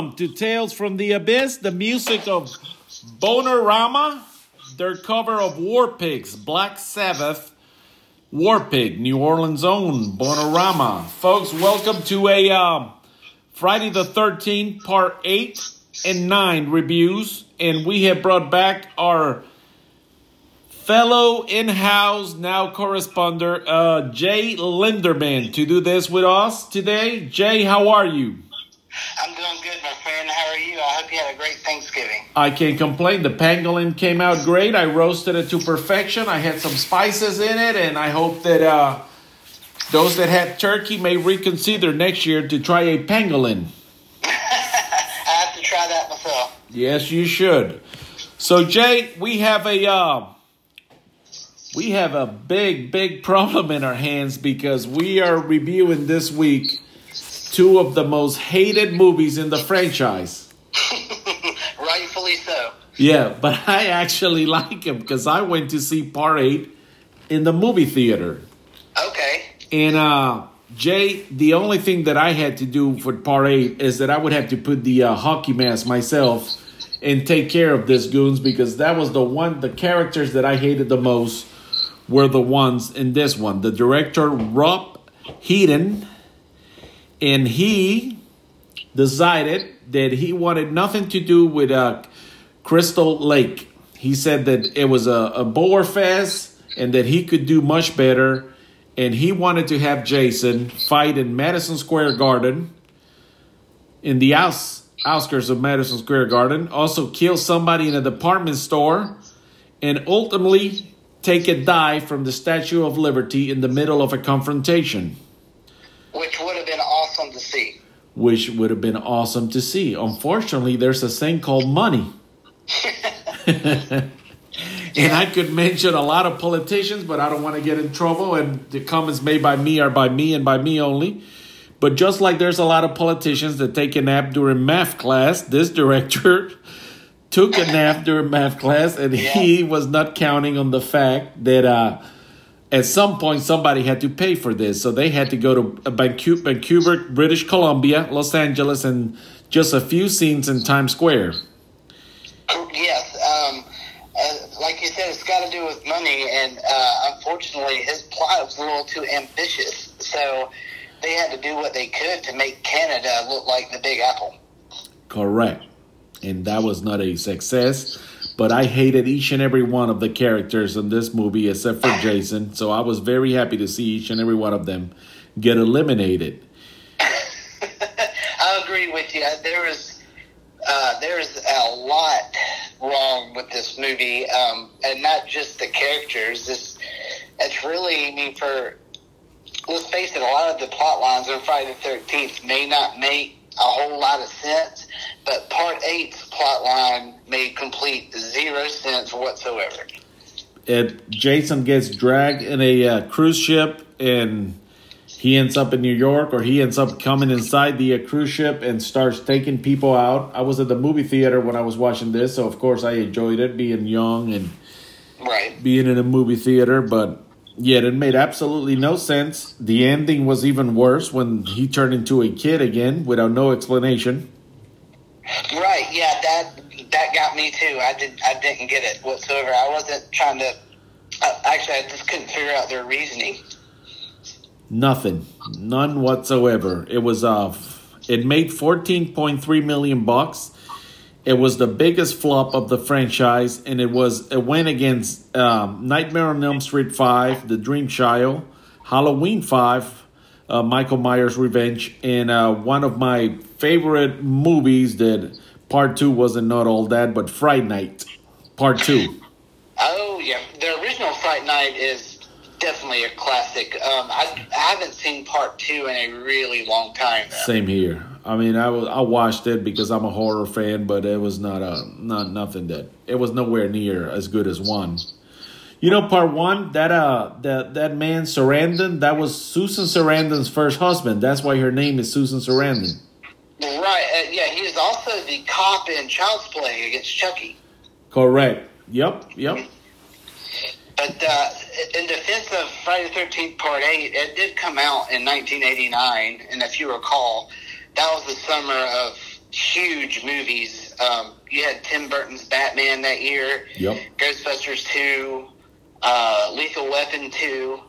Welcome to Tales from the Abyss, the music of Bonerama, their cover of War Pigs, Black Sabbath, War Pig, New Orleans' own Bonerama. Folks, welcome to a uh, Friday the 13th, part 8 and 9 reviews. And we have brought back our fellow in-house now correspondent uh, Jay Linderman to do this with us today. Jay, how are you? I'm doing had a great Thanksgiving. I can't complain. The pangolin came out great. I roasted it to perfection. I had some spices in it, and I hope that uh, those that had turkey may reconsider next year to try a pangolin. I have to try that myself. Yes, you should. So, Jay, we have a uh, we have a big, big problem in our hands because we are reviewing this week two of the most hated movies in the franchise. Yeah, but I actually like him because I went to see Part 8 in the movie theater. Okay. And uh, Jay, the only thing that I had to do for Part 8 is that I would have to put the uh, hockey mask myself and take care of this goons because that was the one, the characters that I hated the most were the ones in this one. The director, Rob Hedden, and he decided that he wanted nothing to do with uh, Crystal Lake. He said that it was a, a bore fest and that he could do much better. And he wanted to have Jason fight in Madison Square Garden, in the outs, outskirts of Madison Square Garden, also kill somebody in a department store, and ultimately take a dive from the Statue of Liberty in the middle of a confrontation. Which would have been awesome to see. which would have been awesome to see. Unfortunately, there's a thing called money. and I could mention a lot of politicians, but I don't want to get in trouble. And the comments made by me are by me and by me only. But just like there's a lot of politicians that take a nap during math class, this director took a nap during math class, and he was not counting on the fact that uh, at some point somebody had to pay for this. So they had to go to Vancouver, British Columbia, Los Angeles, and just a few scenes in Times Square. Yes. Um, uh, like you said, it's got to do with money, and uh, unfortunately, his plot was a little too ambitious. So they had to do what they could to make Canada look like the Big Apple. Correct. And that was not a success. But I hated each and every one of the characters in this movie except for Jason. So I was very happy to see each and every one of them get eliminated. I agree with you. There is uh, there is a lot wrong with this movie, um, and not just the characters. This it's really I mean for let's face it, a lot of the plot lines on Friday the Thirteenth may not make a whole lot of sense, but Part Eight's plot line made complete zero sense whatsoever. It, Jason gets dragged in a uh, cruise ship and he ends up in New York or he ends up coming inside the uh, cruise ship and starts taking people out. I was at the movie theater when I was watching this, so of course I enjoyed it being young and Right. being in a movie theater, but yet it made absolutely no sense. The ending was even worse when he turned into a kid again without no explanation. Right. Yeah. That that got me too. I did. I didn't get it whatsoever. I wasn't trying to. Uh, actually, I just couldn't figure out their reasoning. Nothing, none whatsoever. It was uh, it made fourteen point three million bucks. It was the biggest flop of the franchise, and it was it went against um, Nightmare on Elm Street Five, The Dream Child, Halloween Five, uh, Michael Myers Revenge, and uh, one of my favorite movies that Part Two wasn't not all that, but Fright Night, Part Two. Oh yeah, the original Fright Night is definitely a classic. Um, I, I haven't seen part two in a really long time. Though. Same here. I mean, I was I watched it because I'm a horror fan, but it was not a not nothing that it was nowhere near as good as one. You know, part one that uh that that man Sarandon that was Susan Sarandon's first husband. That's why her name is Susan Sarandon. Right. Uh, yeah, he's also the cop in Child's Play against Chucky. Correct. Yep. Yep. But uh, in defense of Friday the Thirteenth Part Eight, it did come out in 1989, and if you recall, that was the summer of huge movies. Um, you had Tim Burton's Batman that year, Yep. Ghostbusters two, uh, Lethal Weapon two,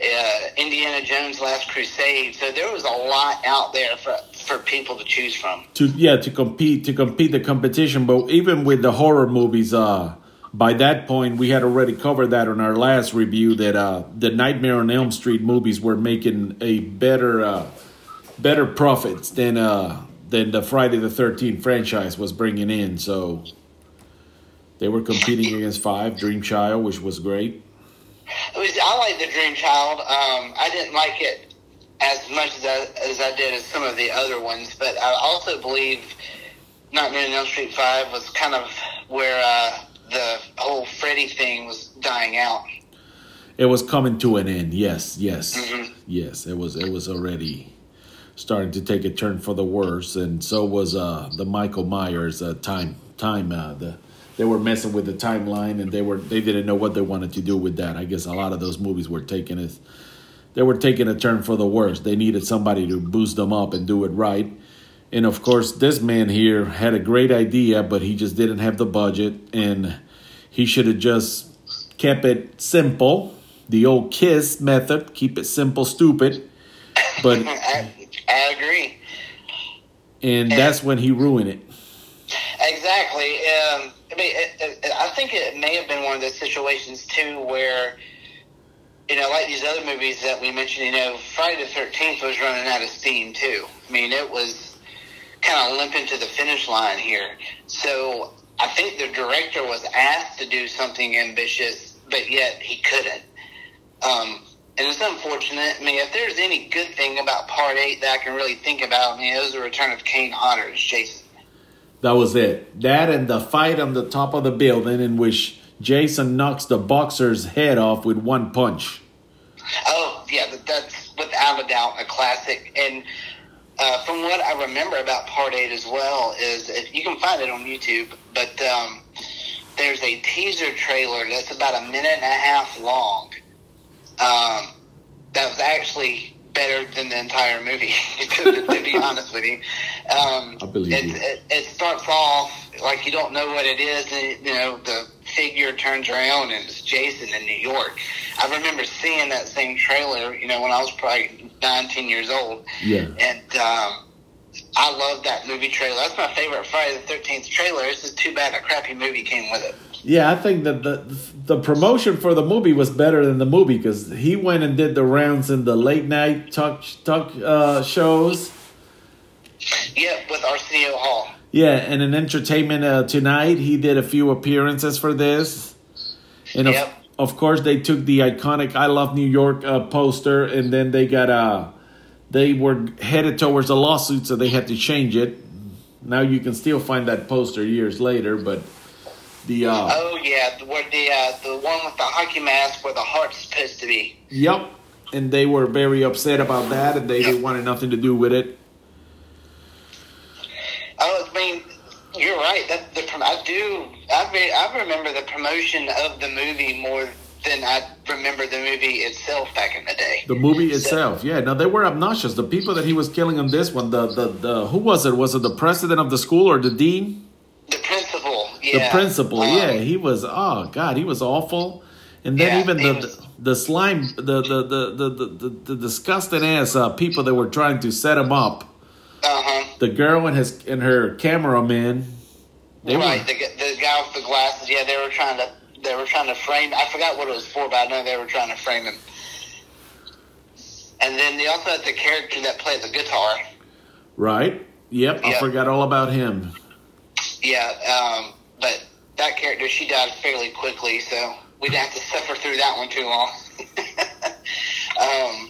uh, Indiana Jones Last Crusade. So there was a lot out there for for people to choose from. to yeah to compete to compete the competition but even with the horror movies uh by that point we had already covered that in our last review that uh the nightmare on elm street movies were making a better uh better profits than uh than the friday the 13th franchise was bringing in so they were competing against five dream child which was great It was, I like the Dream Child. Um, I didn't like it as much as I, as I did as some of the other ones, but I also believe Nightmare on Elm Street Five was kind of where uh, the whole Freddy thing was dying out. it was coming to an end. Yes yes. Mhm. yes it was it was already starting to take a turn for the worse and so was uh the michael myers uh time time uh the they were messing with the timeline and they were they didn't know what they wanted to do with that. I guess a lot of those movies were taking it they were taking a turn for the worse. They needed somebody to boost them up and do it right. And of course this man here had a great idea but he just didn't have the budget and he should have just kept it simple the old kiss method keep it simple stupid but I, I agree. and that's when he ruined it Exactly. Um, I mean, it, it, I think it may have been one of those situations too where, you know, like these other movies that we mentioned. You know, Friday the Thirteenth was running out of steam too. I mean, it was kind of limping to the finish line here. So I think the director was asked to do something ambitious, but yet he couldn't. Um, and it's unfortunate. I mean, if there's any good thing about Part Eight that I can really think about, I mean, it was the return of Kane Hodder as Jason. that was it that and the fight on the top of the building in which jason knocks the boxer's head off with one punch Oh, yeah, that's without a doubt a classic. And uh, from what I remember about Part 8 as well, is if you can find it on YouTube, but um, there's a teaser trailer that's about a minute and a half long. Um, that was actually better than the entire movie, to, to be honest with you. Um, I believe it, you. It, it starts off like you don't know what it is, and you know the figure turns around and it's Jason in New York. I remember seeing that same trailer, you know, when I was probably nine, ten years old, yeah and um, I love that movie trailer. That's my favorite Friday the Thirteenth trailer. It's just too bad a crappy movie came with it. yeah i think that the the promotion for the movie was better than the movie because he went and did the rounds in the late night talk talk uh, shows Yep, with Arsenio Hall. Yeah and in entertainment uh, tonight he did a few appearances for this and of, Yep. of course they took the iconic i love new york uh, poster and then they got uh they were headed towards a lawsuit so they had to change it now you can still find that poster years later but the uh Oh yeah, the- where the uh, the one with the hockey mask where the heart's supposed to be. Yep. And they were very upset about that and they didn't wanted nothing to do with it. Oh, I mean, you're right. That the I do. I re- I remember the promotion of the movie more than I remember the movie itself back in the day. The movie itself, yeah. Now they were obnoxious. The people that he was killing on this one, the the, the who was it? Was it the president of the school or the dean? The principal, yeah, The principal, Um, yeah. He was oh god, he was awful. And then Yeah, even the, was- the the slime, the the the the the, the, the disgusting ass uh, people that were trying to set him up. Uh huh. The girl and his and her cameraman. They Right. were The, the guy with the glasses. Yeah, they were trying to. They were trying to frame. I forgot what it was for, but I know they were trying to frame him. And then they also had the character that played the guitar. right. Yep, I forgot all about him. Yeah, um, but that character she died fairly quickly, so we didn't have to suffer through that one too long. um,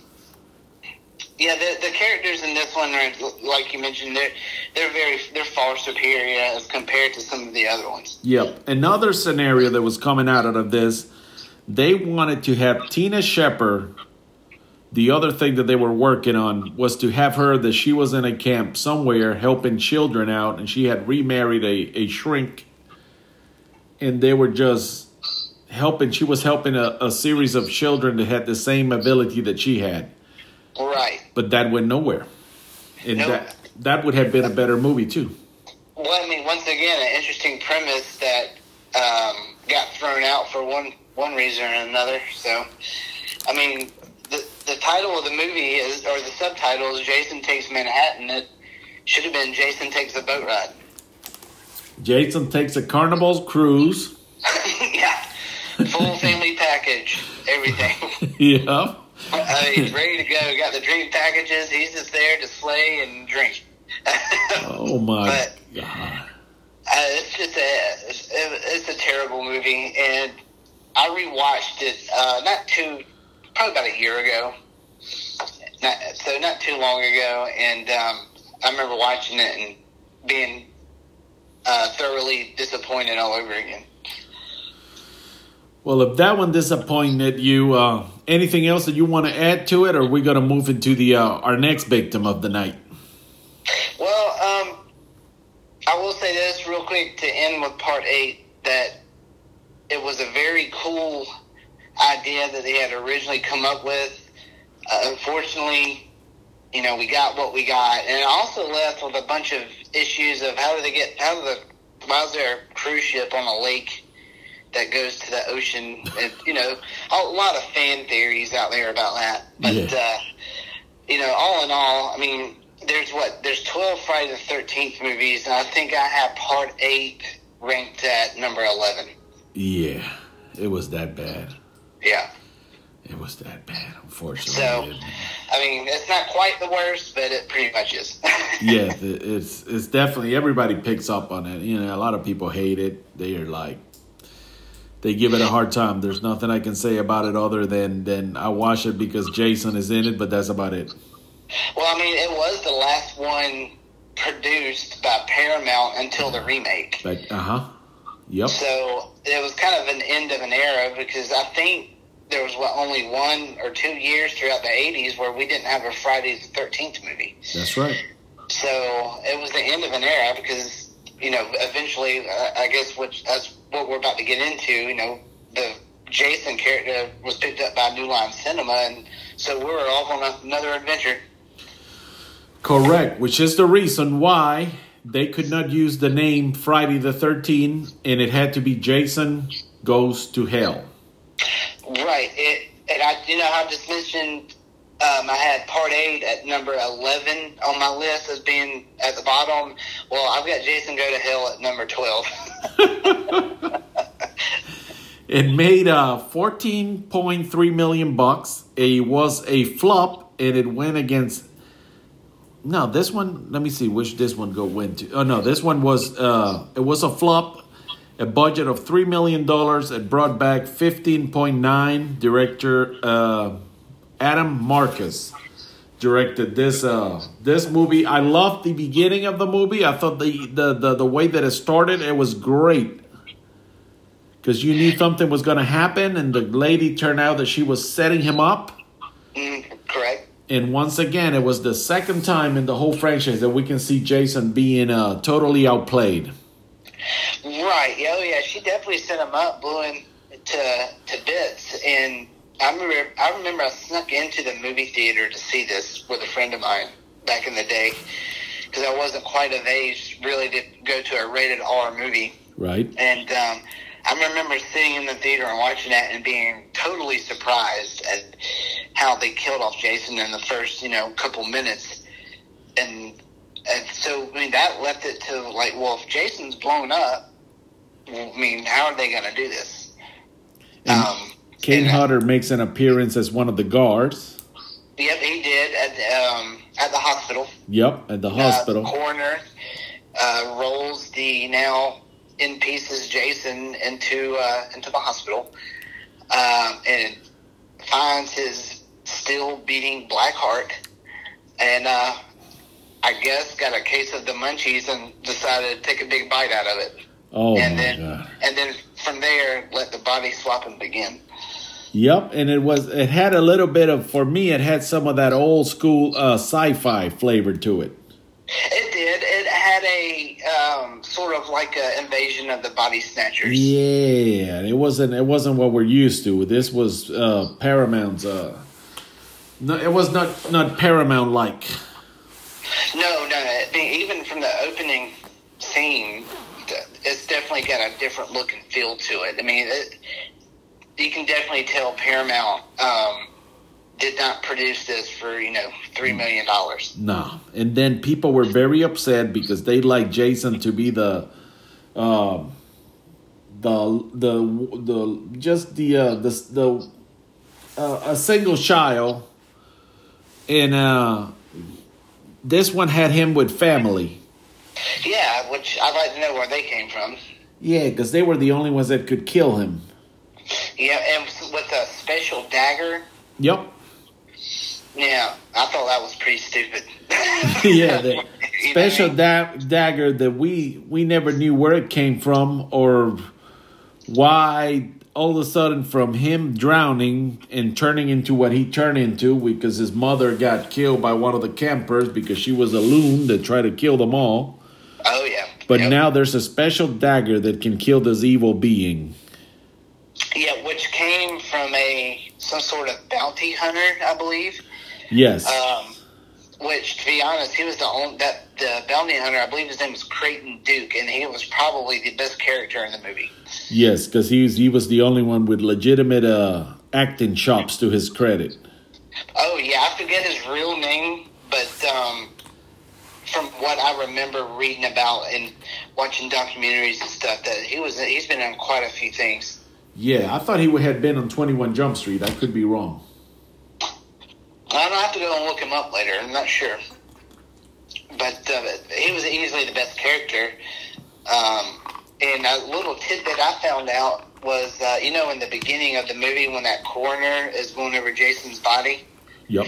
yeah, the the characters in this one are like you mentioned. They're they're very they're far superior as compared to some of the other ones. Yep. Another scenario that was coming out of this, they wanted to have Tina Shepard. The other thing that they were working on was to have her that she was in a camp somewhere helping children out, and she had remarried a, a shrink, and they were just helping. She was helping a, a series of children that had the same ability that she had, Right. but that went nowhere. And No. that that would have been a better movie too. Well, I mean, once again, an interesting premise that um, got thrown out for one one reason or another. So, I mean, the the title of the movie is, or the subtitle is Jason Takes Manhattan. It should have been Jason Takes a Boat Ride. Jason takes a Carnival's cruise. yeah, full family package, everything. yeah. Uh, he's ready to go. Got the dream packages. He's just there to slay and drink. oh my But- god. Uh, it's just a it's, it's a terrible movie, and I rewatched it uh, not too probably about a year ago, not, so not too long ago, and um, I remember watching it and being uh, thoroughly disappointed all over again. Well, if that one disappointed you, uh, anything else that you want to add to it, or are we going to move into the uh, our next victim of the night? Well, um, I will say this real quick to end with part eight that it was a very cool idea that they had originally come up with. Uh, unfortunately, you know, we got what we got, and it also left with a bunch of issues of how did they get how did the why is there a cruise ship on a lake that goes to the ocean? And you know, a lot of fan theories out there about that, but. Yeah. Uh, you know, all in all, I mean, there's what there's 12 Friday the 13th movies, and I think I have Part Eight ranked at number 11. Yeah, it was that bad. Yeah, It was that bad, unfortunately. So- I mean, it's not quite the worst, but it pretty much is. yeah, it's it's definitely everybody picks up on it. You know, a lot of people hate it. They are like, they give it a hard time. There's nothing I can say about it other than than I watch it because Jason is in it, but that's about it. well, I mean, it was the last one produced by Paramount until the remake. Like, uh huh. Yep. So it was kind of an end of an era because I think there was what only one or two years throughout the 80s where we didn't have a Friday the 13th movie. That's right. So it was the end of an era because you know eventually uh, I guess which that's what we're about to get into. You know the Jason character was picked up by New Line Cinema, and so we were off on another adventure. Correct, which is the reason why they could not use the name Friday the 13th and it had to be Jason Goes to Hell. Right. It and I you know I just mentioned um, I had Part Eight at number eleven on my list as being at the bottom. Well, I've got Jason Go to Hell at number twelve. It made uh 14.3 million bucks. It was a flop and it went against No, this one, let me see which this one go went to. Oh no, this one was uh it was a flop. A budget of 3 million dollars. It brought back 15.9 director uh Adam Marcus directed this uh this movie. I loved the beginning of the movie. I thought the the the, the way that it started, it was great because you knew something was going to happen, and the lady turned out that she was setting him up. Mm, correct. And once again, it was the second time in the whole franchise that we can see Jason being uh, totally outplayed. Right. Yeah, oh, yeah. She definitely sent him up, blew him to to bits. And I remember, I remember I snuck into the movie theater to see this with a friend of mine back in the day because I wasn't quite of age really to go to a rated R movie. Right? And um, I remember sitting in the theater and watching that and being totally surprised at how they killed off Jason in the first, you know, couple minutes. And and so, I mean, that left it to like, well, if Jason's blown up, I mean, how are they going to do this? And Um, Kane and- Hodder makes an appearance as one of the guards. Yep, he did at the, um, at the hospital. Yep, at the Uh, hospital. the coroner uh, rolls the now in pieces Jason into uh, into the hospital, um, and finds his still beating black heart, and uh, I guess got a case of the munchies and decided to take a big bite out of it, oh and my then god. and then from there let the body swapping begin. Yep, and it was it had a little bit of for me it had some of that old school uh, sci-fi flavor to it. It did. It had a um, sort of like an invasion of the body snatchers. Yeah, it wasn't it wasn't what we're used to. This was uh Paramount's uh no, it was not not Paramount like. No, no, even from the opening scene, it's definitely got a different look and feel to it. I mean, it, you can definitely tell Paramount um, did not produce this for you know three million dollars. No, and then people were very upset because they like Jason to be the, um, the the the just the uh, the the uh, a single child, and uh, this one had him with family. Yeah, which I'd like to know where they came from. Yeah, because they were the only ones that could kill him. Yeah, and with a special dagger. Yep. Yeah, I thought that was pretty stupid. yeah, the special da- dagger that we we never knew where it came from or why all of a sudden from him drowning and turning into what he turned into because his mother got killed by one of the campers because she was a loon that tried to kill them all. Oh yeah. But yep. now there's a special dagger that can kill this evil being. Yeah, which came from a some sort of bounty hunter, I believe. Yes. Um, which, to be honest, he was the only that the bounty hunter. I believe his name was Creighton Duke, and he was probably the best character in the movie. Yes, because he was he was the only one with legitimate uh, acting chops to his credit. Oh yeah, I forget his real name, but um, from what I remember reading about and watching documentaries and stuff, that he was he's been in quite a few things. Yeah, I thought he had been on Twenty One Jump Street. I could be wrong. I don't have to go and look him up later. I'm not sure, but uh, he was easily the best character. Um, and a little tidbit I found out was, uh, you know, in the beginning of the movie when that coroner is going over Jason's body. Yep.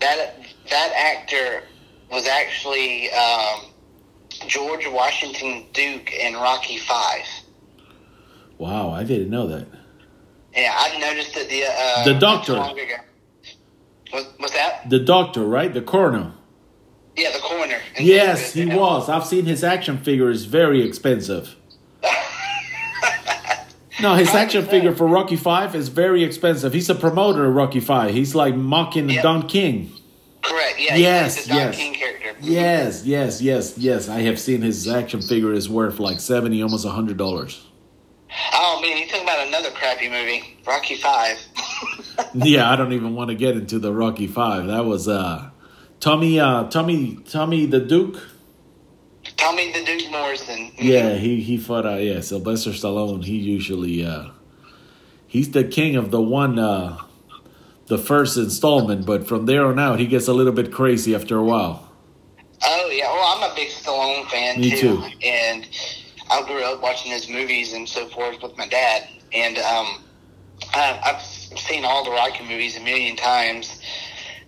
That that actor was actually um, George Washington Duke in Rocky Five. Wow, I didn't know that. Yeah, I noticed that the uh, the doctor. What, what's that? The doctor, right? The coroner. Yeah, the coroner. Yes, he was. I've seen his action figure is very expensive. no, his action figure for Rocky Five is very expensive. He's a promoter of Rocky Five. He's like mocking yep. Don King. Correct. Yeah. Yes. yes. King character. Yes. Yes. Yes. Yes. I have seen his action figure is worth like seventy, almost a hundred dollars. Oh man, you talking about another crappy movie, Rocky Five. yeah, I don't even want to get into the Rocky Five. That was uh, Tommy, uh, Tommy, Tommy the Duke. Tommy the Duke Morrison. Yeah, he he fought. Uh, yeah, Sylvester Stallone. He usually uh, he's the king of the one, uh, the first installment. But from there on out, he gets a little bit crazy after a while. Oh yeah, well, I'm a big Stallone fan Me too, too. and I grew up watching his movies and so forth with my dad, and um, I, I've seen all the Rocky movies a million times,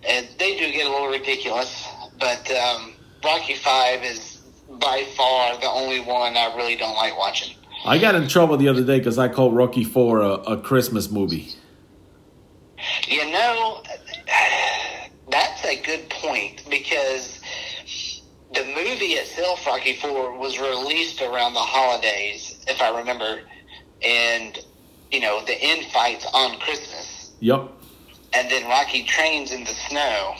and they do get a little ridiculous. But um, Rocky Five is by far the only one I really don't like watching. I got in trouble the other day because I called Rocky Four a, a Christmas movie. You know, that's a good point because the movie itself, Rocky Four, was released around the holidays, if I remember, and you know the end fights on Christmas. Yep. And then Rocky trains in the snow,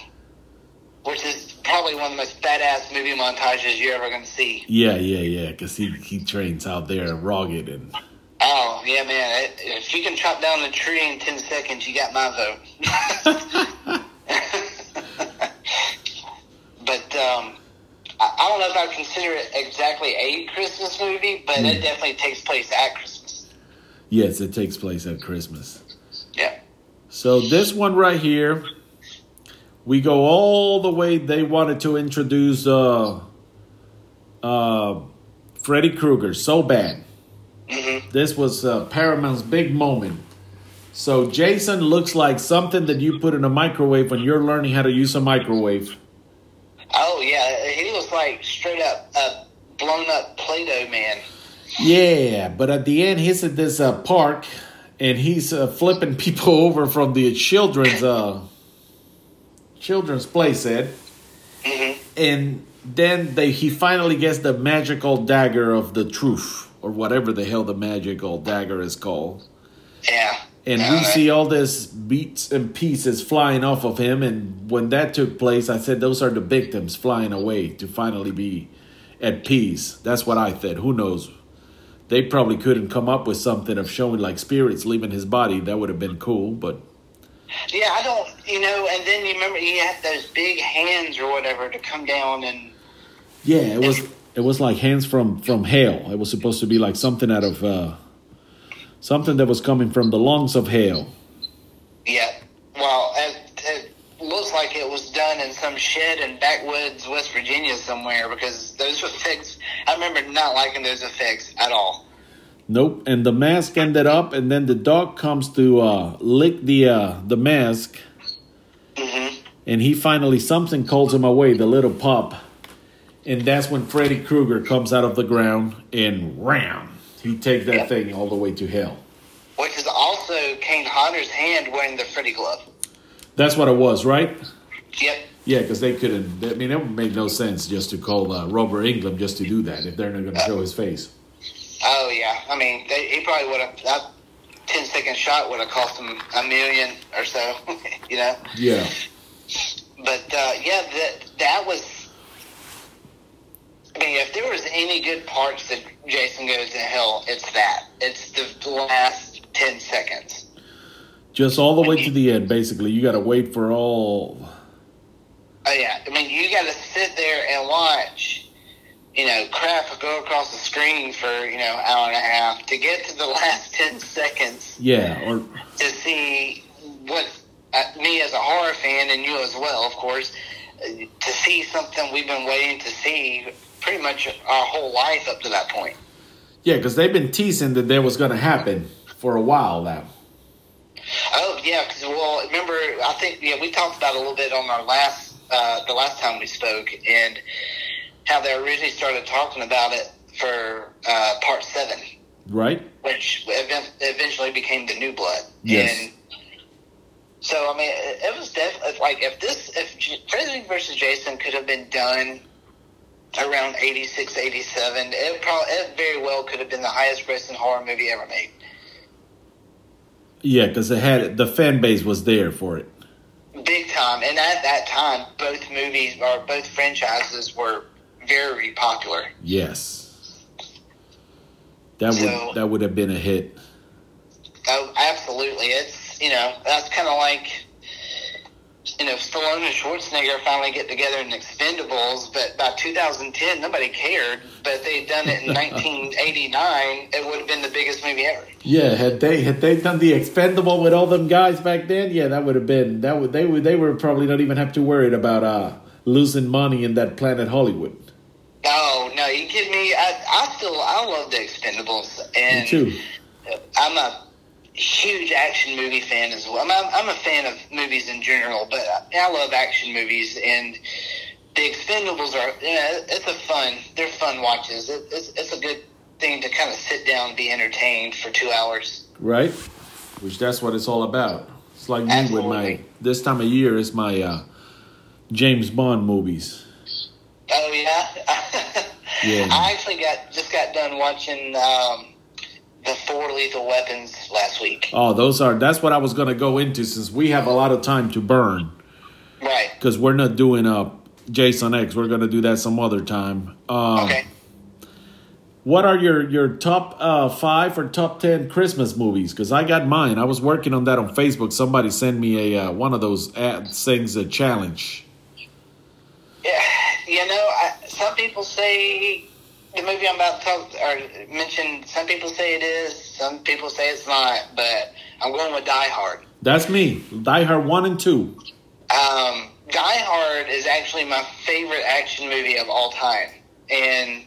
which is probably one of the most badass movie montages you're ever going to see. Yeah, yeah, yeah. Because he he trains out there rugged and. Oh yeah, man! If you can chop down a tree in ten seconds, you got my vote. but um, I, don't know if I would consider it exactly a Christmas movie, but mm. it definitely takes place at Christmas. Yes, it takes place at Christmas. Yeah. So this one right here, we go all the way. They wanted to introduce uh, uh, Freddy Krueger so bad. Mm-hmm. This was uh, Paramount's big moment. So Jason looks like something that you put in a microwave when you're learning how to use a microwave. Oh yeah, like straight up a blown up Play-Doh man. Yeah, but at the end, he's at this uh, park and he's uh, flipping people over from the children's uh, children's playset, mm-hmm. and then they he finally gets the magical dagger of the truth or whatever the hell the magical dagger is called. Yeah. And we see all this beats and pieces flying off of him. And when that took place, I said those are the victims flying away to finally be at peace. That's what I said. Who knows? They probably couldn't come up with something of showing like spirits leaving his body. That would have been cool, but. Yeah, I don't, you know, and then you remember he had those big hands or whatever to come down and. Yeah, it was it was like hands from from hell. It was supposed to be like something out of uh, something that was coming from the lungs of hell. Yeah, well, it, it looks like it was done in some shed in backwoods, West Virginia somewhere because those effects. I remember not liking those effects at all. Nope, and the mask ended up, and then the dog comes to uh, lick the uh, the mask, hmm and he finally something calls him away, the little pup, and that's when Freddy Krueger comes out of the ground and ram, he takes that Yeah. thing all the way to hell. Which is also Kane Hodder's hand wearing the Freddy glove. That's what it was, right? Yep. Yeah, because they couldn't. I mean, it would make no sense just to call uh, Robert Englund just to do that if they're not going to show his face. Oh yeah, I mean, they, he probably would have that 10 second shot would have cost him a million or so, you know. Yeah, But uh, yeah, that that was. I mean, if there was any good parts that Jason goes to hell, it's that. It's the last 10 seconds. just all the way to the end. Basically, you got to wait for all. Oh yeah, I mean, you got to sit there and watch, you know, crap go across the screen for you know hour and a half to get to the last 10 seconds. Yeah, or to see what uh, me as a horror fan and you as well, of course, uh, to see something we've been waiting to see pretty much our whole life up to that point. yeah, because they've been teasing that that was going to happen for a while now. Oh yeah, because well, remember I think yeah we talked about a little bit on our last uh, the last time we spoke and how they originally started talking about it for uh, part seven, Right? which event- eventually became the New Blood. Yes. And so I mean, it was definitely like if this if Freddy versus Jason could have been done around 86, 87, it probably it very well could have been the highest grossing horror movie ever made. Yeah, because it had the fan base was there for it. Big time. And at that time, both movies or both franchises were very popular. Yes, that would that would have been a hit. Oh, absolutely. It's, you know, that's kind of like, you know, Stallone and Schwarzenegger finally get together in Expendables, but by 2010, nobody cared. But if they'd done it in 1989, it would have been the biggest movie ever. Yeah, had they had they done the expendable with all them guys back then, yeah, that would have been that would they would they were probably not even have to worry about uh losing money in that Planet Hollywood. Oh, no, you kidding me? I, I still, I love the Expendables. And Me too. I'm a huge action movie fan as well. I'm, I'm, a fan of movies in general, but I love action movies, and the Expendables are. Yeah, it's a fun. They're fun watches. It, it's it's a good thing to kind of sit down and be entertained for two hours. Right? Which that's what it's all about. It's like me with my this time of year is my uh James Bond movies. Oh yeah. Yeah. I actually got just got done watching um, the four Lethal Weapons last week. Oh, those are that's what I was gonna go into since we have a lot of time to burn. Right. Because we're not doing a Jason X. We're gonna do that some other time. Um, Okay. What are your your top uh, five or top ten Christmas movies? Because I got mine. I was working on that on Facebook. Somebody sent me a uh, one of those ad things, a challenge. Yeah, you know, I, some people say the movie I'm about to talk or mention. Some people say it is. Some people say it's not. But I'm going with Die Hard. That's me. Die Hard one and two. Um, Die Hard is actually my favorite action movie of all time, and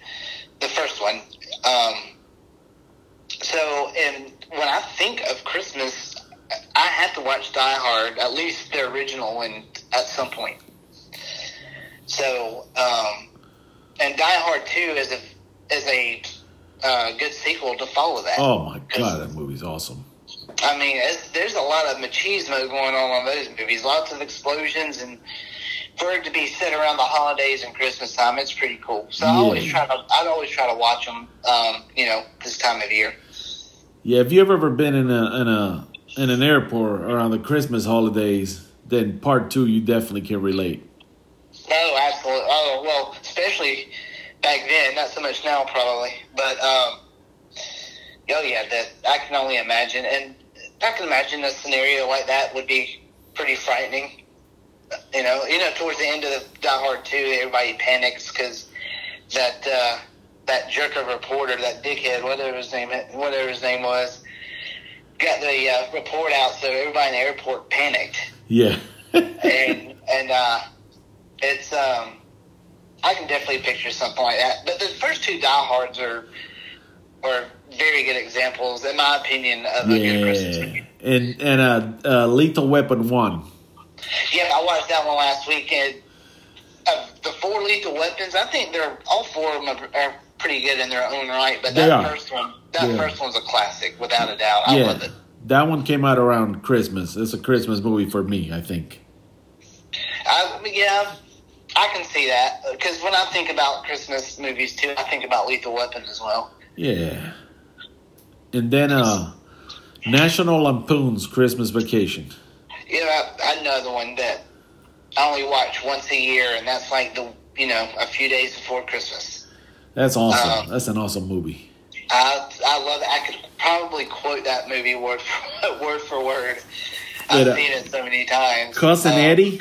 the first one. Um, so, and when I think of Christmas, I have to watch Die Hard, at least the original one, at some point. So, um, and Die Hard Two is a is a uh, good sequel to follow that. Oh my god, that movie's awesome. I mean, it's, there's a lot of machismo going on on those movies. Lots of explosions, and for it to be set around the holidays and Christmas time, it's pretty cool. So I always try to, I'd always try to watch them, um, you know, this time of year. Yeah, have you ever been in a in a in an airport around the Christmas holidays, then part two you definitely can relate. No, absolutely. Oh well, especially back then. Not so much now, probably. But um, oh yeah, that I can only imagine, and I can imagine a scenario like that would be pretty frightening. You know, you know, towards the end of the Die Hard two, everybody panics because that uh, that jerk of reporter, that dickhead, whatever his name, whatever his name was, got the uh, report out, so everybody in the airport panicked. Yeah. and and uh, it's um, I can definitely picture something like that. But the first two Die Hards are are very good examples, in my opinion, of a good Christmas movie. And and uh, uh, Lethal Weapon one. Yeah, I watched that one last week, and of the four lethal weapons, I think they're all four of them are, are pretty good in their own right. But that first one, that Yeah. first one's a classic, without a doubt. I love Yeah. it. That one came out around Christmas. It's a Christmas movie for me, I think. I, yeah, I can see that because when I think about Christmas movies too, I think about Lethal Weapon as well. Yeah. And then uh National Lampoon's Christmas Vacation. Yeah, I, another one that I only watch once a year, and that's like the you know a few days before Christmas. That's awesome. Uh, That's an awesome movie. I I love it. I could probably quote that movie word for word for word. I've Yeah, seen it so many times. Cousin Uh, Eddie?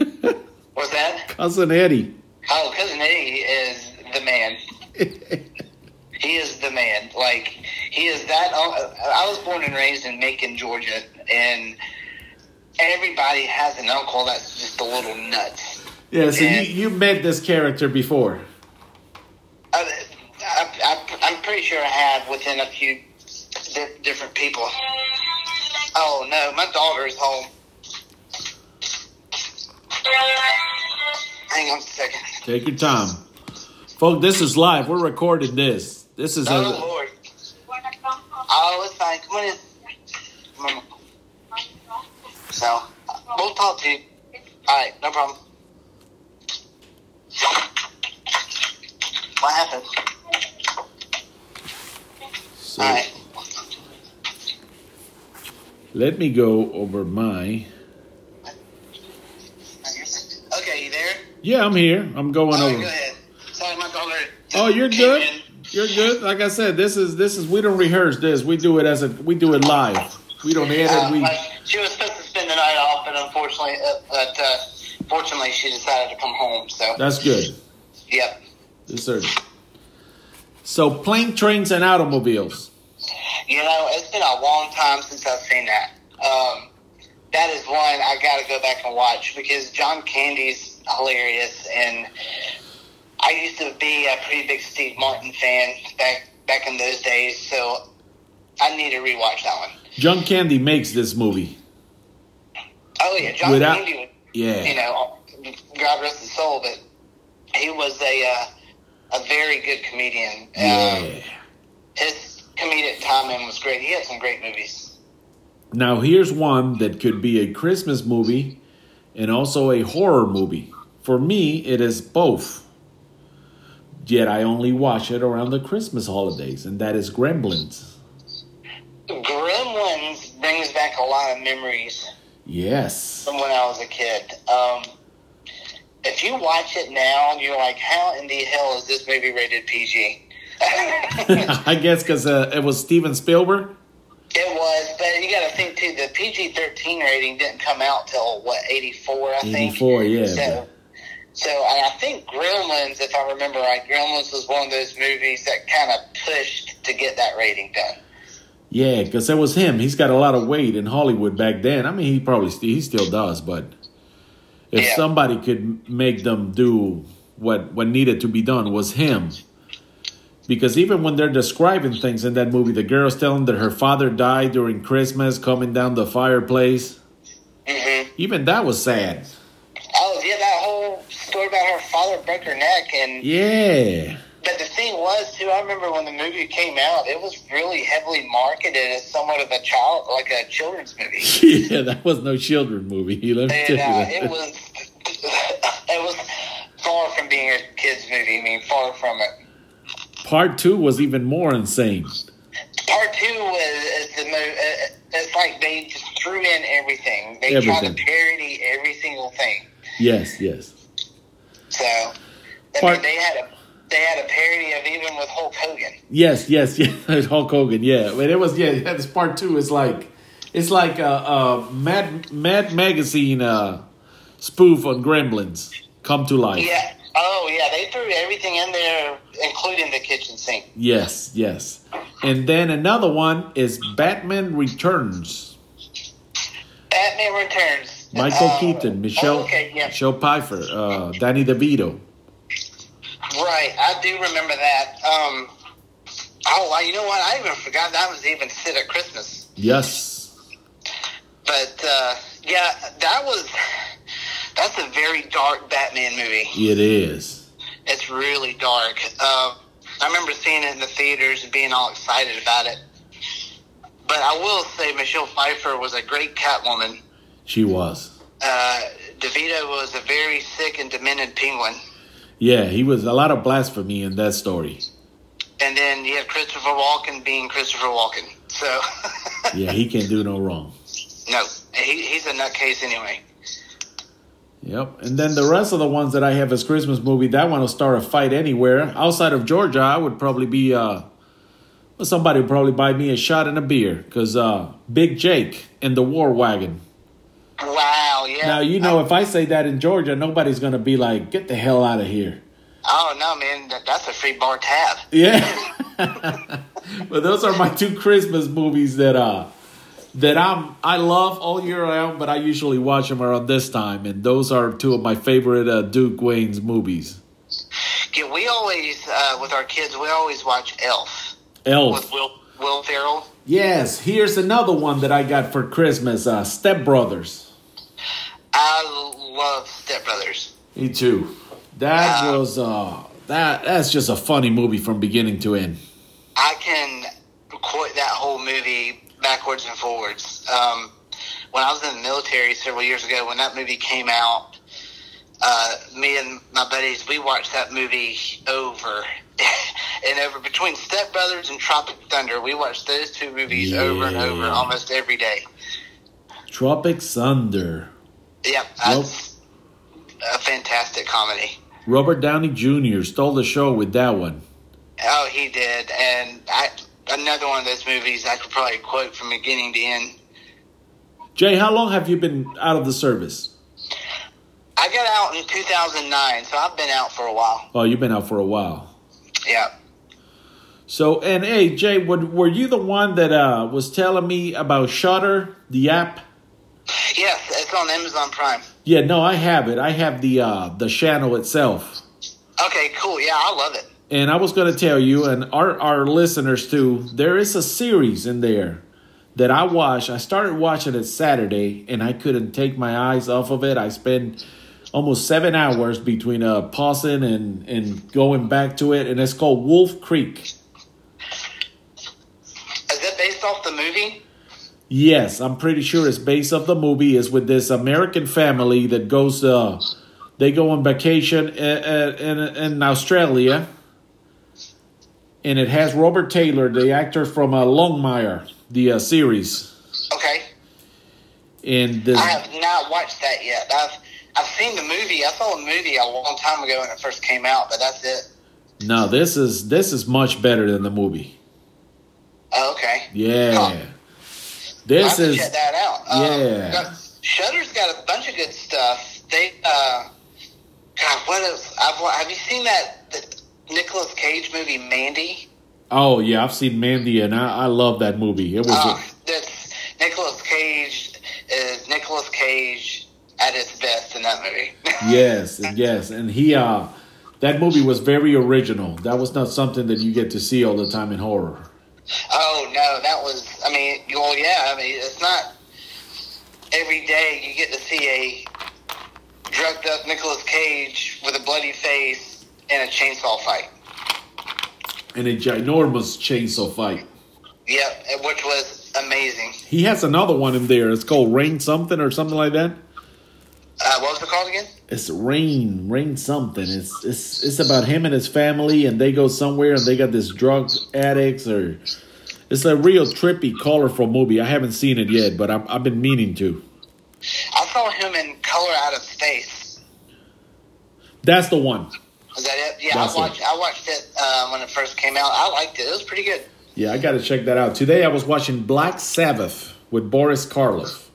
What's that? Cousin Eddie. Oh, cousin Eddie is the man. He is the man. Like he is that. Uh, I was born and raised in Macon, Georgia, and everybody has an uncle that's just a little nuts. yeah, so Yeah. you, you met this character before. I, I, I'm pretty sure I have within a few di- different people. Oh no, my daughter's home. Hang on a second. Take your time. Folks, this is live. We're recording this. This is Oh a, Lord. Oh, it's fine. Come on in. Come on. So, we'll talk to you. All right, no problem. What happened? so All right. let me go over my Okay, you there? Yeah, I'm here. I'm going All right, over. go ahead. Sorry, my daughter. Oh, you're good. in. You're good. Like I said, this is this is we don't rehearse this. We do it as a we do it live. We don't edit. Uh, we like, she was supposed to spend the night off, but unfortunately, uh, but uh, fortunately, she decided to come home. So, that's good. yep. Yes, sir. So plane, trains, and automobiles. You know, it's been a long time since I've seen that. Um, that is one I got to go back and watch because John Candy's hilarious, and I used to be a pretty big Steve Martin fan back back in those days. So I need to rewatch that one. John Candy makes this movie. Oh yeah, John Without- Candy. Yeah. you know, God rest his soul, but he was a uh, a very good comedian. Um, Yeah. his comedic timing was great. He had some great movies. Now here's one that could be a Christmas movie and also a horror movie. For me, it is both. Yet I only watch it around the Christmas holidays, and that is Gremlins. Gremlins brings back a lot of memories Yes. from when I was a kid. Um, if you watch it now, you're like, how in the hell is this movie rated PG? I guess because uh, it was Steven Spielberg. Was, but you got to think too. The PG thirteen rating didn't come out till what eighty four, I think. 84, yeah. So, so I think Gremlins, if I remember right, Gremlins was one of those movies that kind of pushed to get that rating done. Yeah, because that was him. He's got a lot of weight in Hollywood back then. I mean, he probably st- he still does, but if Yeah. somebody could make them do what what needed to be done was him. Because even when they're describing things in that movie, the girl's telling that her father died during Christmas, coming down the fireplace. hmm Even that was sad. Oh yeah, that whole story about her father broke her neck, and Yeah, but the thing was too. I remember when the movie came out, it was really heavily marketed as somewhat of a child, like a children's movie. yeah, that was no children movie. Let me tell you uh, that. it was, it was far from being a kids movie. I mean, far from it. Part two was even more insane. Part two was is the mo- uh, it's like they just threw in everything. They tried to parody every single thing. Yes, yes. So I Part- mean, they had a they had a parody of even with Hulk Hogan. Yes, yes, yes. Hulk Hogan. Yeah, but it was yeah. This part two is like it's like a, a Mad Mad Magazine uh, spoof on Gremlins come to life. Yeah. Oh yeah, they threw everything in there, including the kitchen sink. Yes, yes. And then another one is Batman Returns. Batman Returns. Michael Uh, Keaton, Michelle oh, okay, yeah. Michelle Pfeiffer, uh, Danny DeVito. Right, I do remember that. Um, oh, you know what? I even forgot that was even set at Christmas. Yes. But uh, yeah, that was that's a very dark Batman movie. It is. It's really dark. Uh, I remember seeing it in the theaters and being all excited about it. But I will say, Michelle Pfeiffer was a great Catwoman. She was. Uh, DeVito was a very sick and demented penguin. Yeah, he was a lot of blasphemy in that story. And then you have Christopher Walken being Christopher Walken. So, Yeah, he can't do no wrong. no, he, he's a nutcase anyway. Yep. And then the rest of the ones that I have as Christmas movie, that one will start a fight anywhere. Outside of Georgia, I would probably be uh somebody would probably buy me a shot and a beer because uh Big Jake and the War Wagon. Wow, yeah. Now you know if I say that in Georgia, nobody's gonna be like, "Get the hell out of here." Oh, no, man, that's a free bar tab. Yeah. but those are my two Christmas movies that uh that I'm I love all year round, but I usually watch them around this time, and those are two of my favorite uh, Duke Wayne's movies. Yeah, we always, uh, with our kids, we always watch Elf Elf. with Will, Will Ferrell. Yes, here's another one that I got for Christmas. Uh, Step Brothers. I love Step Brothers. Me too. That Uh, was uh that that's just a funny movie from beginning to end. I can quote that whole movie backwards and forwards. Um, when I was in the military several years ago, when that movie came out, uh, me and my buddies, we watched that movie over and over. Between Step Brothers and Tropic Thunder, we watched those two movies over and over almost every day. Tropic Thunder. Yep, that's a fantastic comedy. Robert Downey Jr. stole the show with that one. Oh, he did, and I, another one of those movies I could probably quote from beginning to end. Jay, how long have you been out of the service? I got out in 2009, so I've been out for a while. Oh, you've been out for a while. Yeah. So, and hey, Jay, were, were you the one that uh, was telling me about Shudder, the app? Yes, it's on Amazon Prime. Yeah, no, I have it. I have the uh, the channel itself. Okay, cool. Yeah, I love it. And I was going to tell you, and our, our listeners too, there is a series in there that I watched. I started watching it Saturday, and I couldn't take my eyes off of it. I spent almost seven hours between uh, pausing and, and going back to it, and it's called Wolf Creek. Is it based off the movie? Yes, I'm pretty sure it's based off the movie. Is with this American family that goes, uh, they go on vacation in, in, in Australia, and it has Robert Taylor, the actor from uh, Longmire, the uh, series, Okay. and this. I have not watched that yet. I've I've seen the movie. I saw the movie a long time ago when it first came out, but that's it. No, this is this is much better than the movie. Oh, okay. Yeah, Huh. This is check that out. Um, yeah. got- Shudder's got a bunch of good stuff. They, uh, God, what else? I've, have you seen that the Nicolas Cage movie, Mandy? oh yeah, I've seen Mandy, and I, I love that movie. It was Uh, that's Nicolas Cage is Nicolas Cage at his best in that movie. yes, yes, and he uh, that movie was very original. That was not something that you get to see all the time in horror. oh no, that was. I mean, well, yeah. I mean, it's not every day you get to see a drugged up Nicolas Cage with a bloody face in a chainsaw fight. In a ginormous chainsaw fight. Yep, which was amazing. He has another one in there. It's called Rain something or something like that. Uh, what was it called again? It's Rain, Rain something. It's it's it's about him and his family, and they go somewhere, and they got this drug addicts, or it's a real trippy, colorful movie. I haven't seen it yet, but I've, I've been meaning to. I saw him in Color Out of Space. That's the one. Is that it? Yeah, That's I watched. it. I watched it uh, when it first came out. I liked it. It was pretty good. Yeah, I got to check that out. Today I was watching Black Sabbath with Boris Karloff.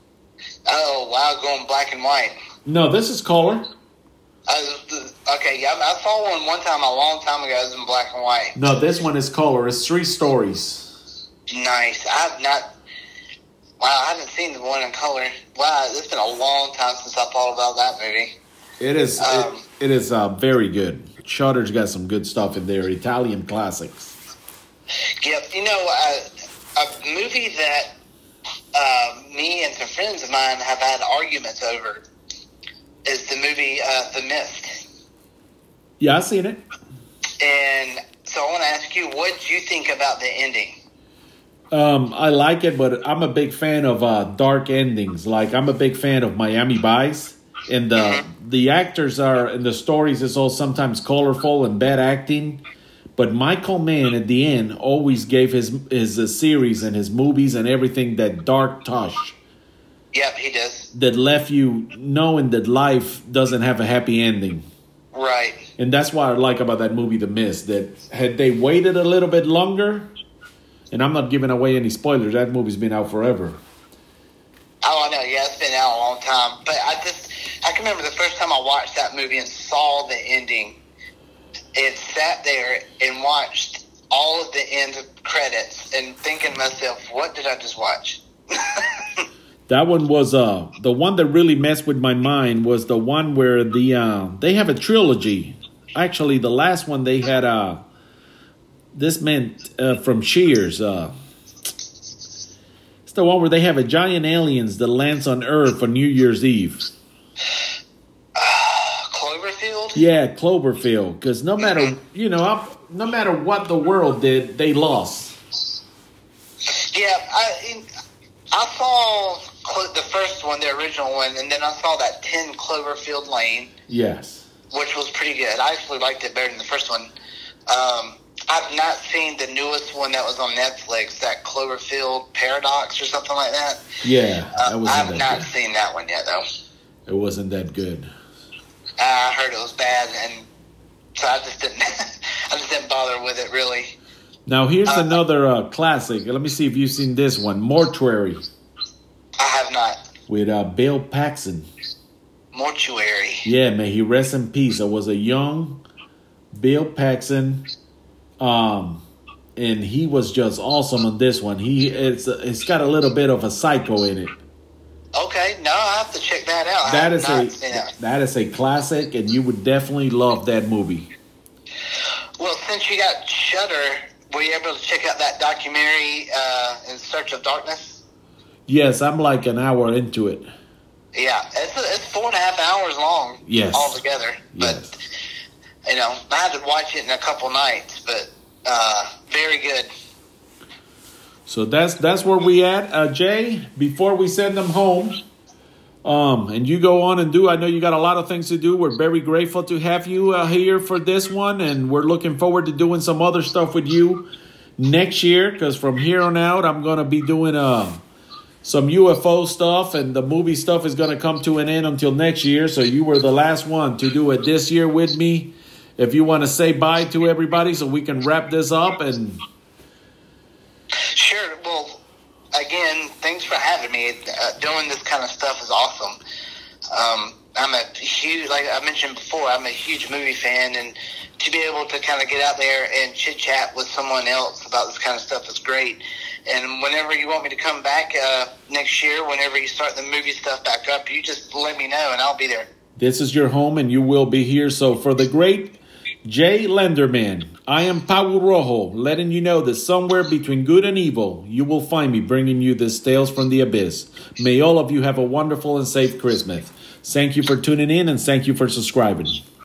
Oh wow, going black and white. No, this is color. Uh, okay, yeah, I saw one one time a long time ago. It was in black and white. No, this one is color. It's three stories. Nice. I've not. Wow, I haven't seen the one in color. Wow, it's been a long time since I thought about that movie. It is. Um, it, it is uh, very good. Shudder's got some good stuff in there. Italian classics. Yep. You know, uh, a movie that uh, me and some friends of mine have had arguments over is the movie uh, The Mist. Yeah, I've seen it. And so I want to ask you, what do you think about the ending? Um, I like it, but I'm a big fan of uh, dark endings. Like I'm a big fan of Miami Vice, and the the actors are and the stories is all sometimes colorful and bad acting. But Michael Mann at the end always gave his his uh, series and his movies and everything that dark touch Yep, he does. that left you knowing that life doesn't have a happy ending. Right. And that's what I like about that movie, The Mist. That had they waited a little bit longer, and I'm not giving away any spoilers. That movie's been out forever. Oh, I know. Yeah, it's been out a long time. But I just, can remember the first time I watched that movie and saw the ending. It sat there and watched all of the end credits and thinking to myself, what did I just watch? That one was uh the one that really messed with my mind was the one where the uh they have a trilogy. Actually, the last one they had uh this man uh, from Cheers uh it's the one where they have a giant aliens that lands on Earth on New Year's Eve. Cloverfield? Yeah, Cloverfield. Because no matter you know, I, no matter what the world did, they lost. Yeah, I I saw the first one, the original one, and then I saw that 10 Cloverfield Lane, Yes. which was pretty good. I actually liked it better than the first one. Um, I've not seen the newest one that was on Netflix, that Cloverfield Paradox or something like that. Yeah, Uh, I've wasn't not that seen that one yet, though. It wasn't that good. I heard it was bad, and so I just didn't. I just didn't bother with it really. Now here's Uh, another uh, classic. Let me see if you've seen this one, Mortuary, I have not. with uh, Bill Paxton. Mortuary. Yeah, may he rest in peace. It was a young Bill Paxton, um, and he was just awesome on this one. He it's it's got a little bit of a psycho in it. Okay, no, I have to check that out. That is a that. that is a classic, and you would definitely love that movie. Well, since you got Shudder, were you able to check out that documentary, uh, In Search of Darkness? Yes, I'm like an hour into it. Yeah, it's it's four and a half hours long. Yes. altogether. Yes. But you know, I had to watch it in a couple nights, but uh, very good. So that's that's where we at, uh, Jay. Before we send them home, um, and you go on and do. I know you got a lot of things to do. We're very grateful to have you uh, here for this one, and we're looking forward to doing some other stuff with you next year. Because from here on out, I'm gonna be doing uh, some UFO stuff, and the movie stuff is gonna come to an end until next year. So you were the last one to do it this year with me. If you want to say bye to everybody, so we can wrap this up and. Sure. Well, again, thanks for having me. Uh, doing this kind of stuff is awesome. Um, I'm a huge, like I mentioned before, I'm a huge movie fan, and to be able to kind of get out there and chit chat with someone else about this kind of stuff is great. And whenever you want me to come back uh, next year, whenever you start the movie stuff back up, you just let me know, and I'll be there. This is your home and you will be here. So, for the great Jay Lenderman, I am Paul Rojo, letting you know that somewhere between good and evil, you will find me bringing you this Tales from the Abyss. May all of you have a wonderful and safe Christmas. Thank you for tuning in and thank you for subscribing.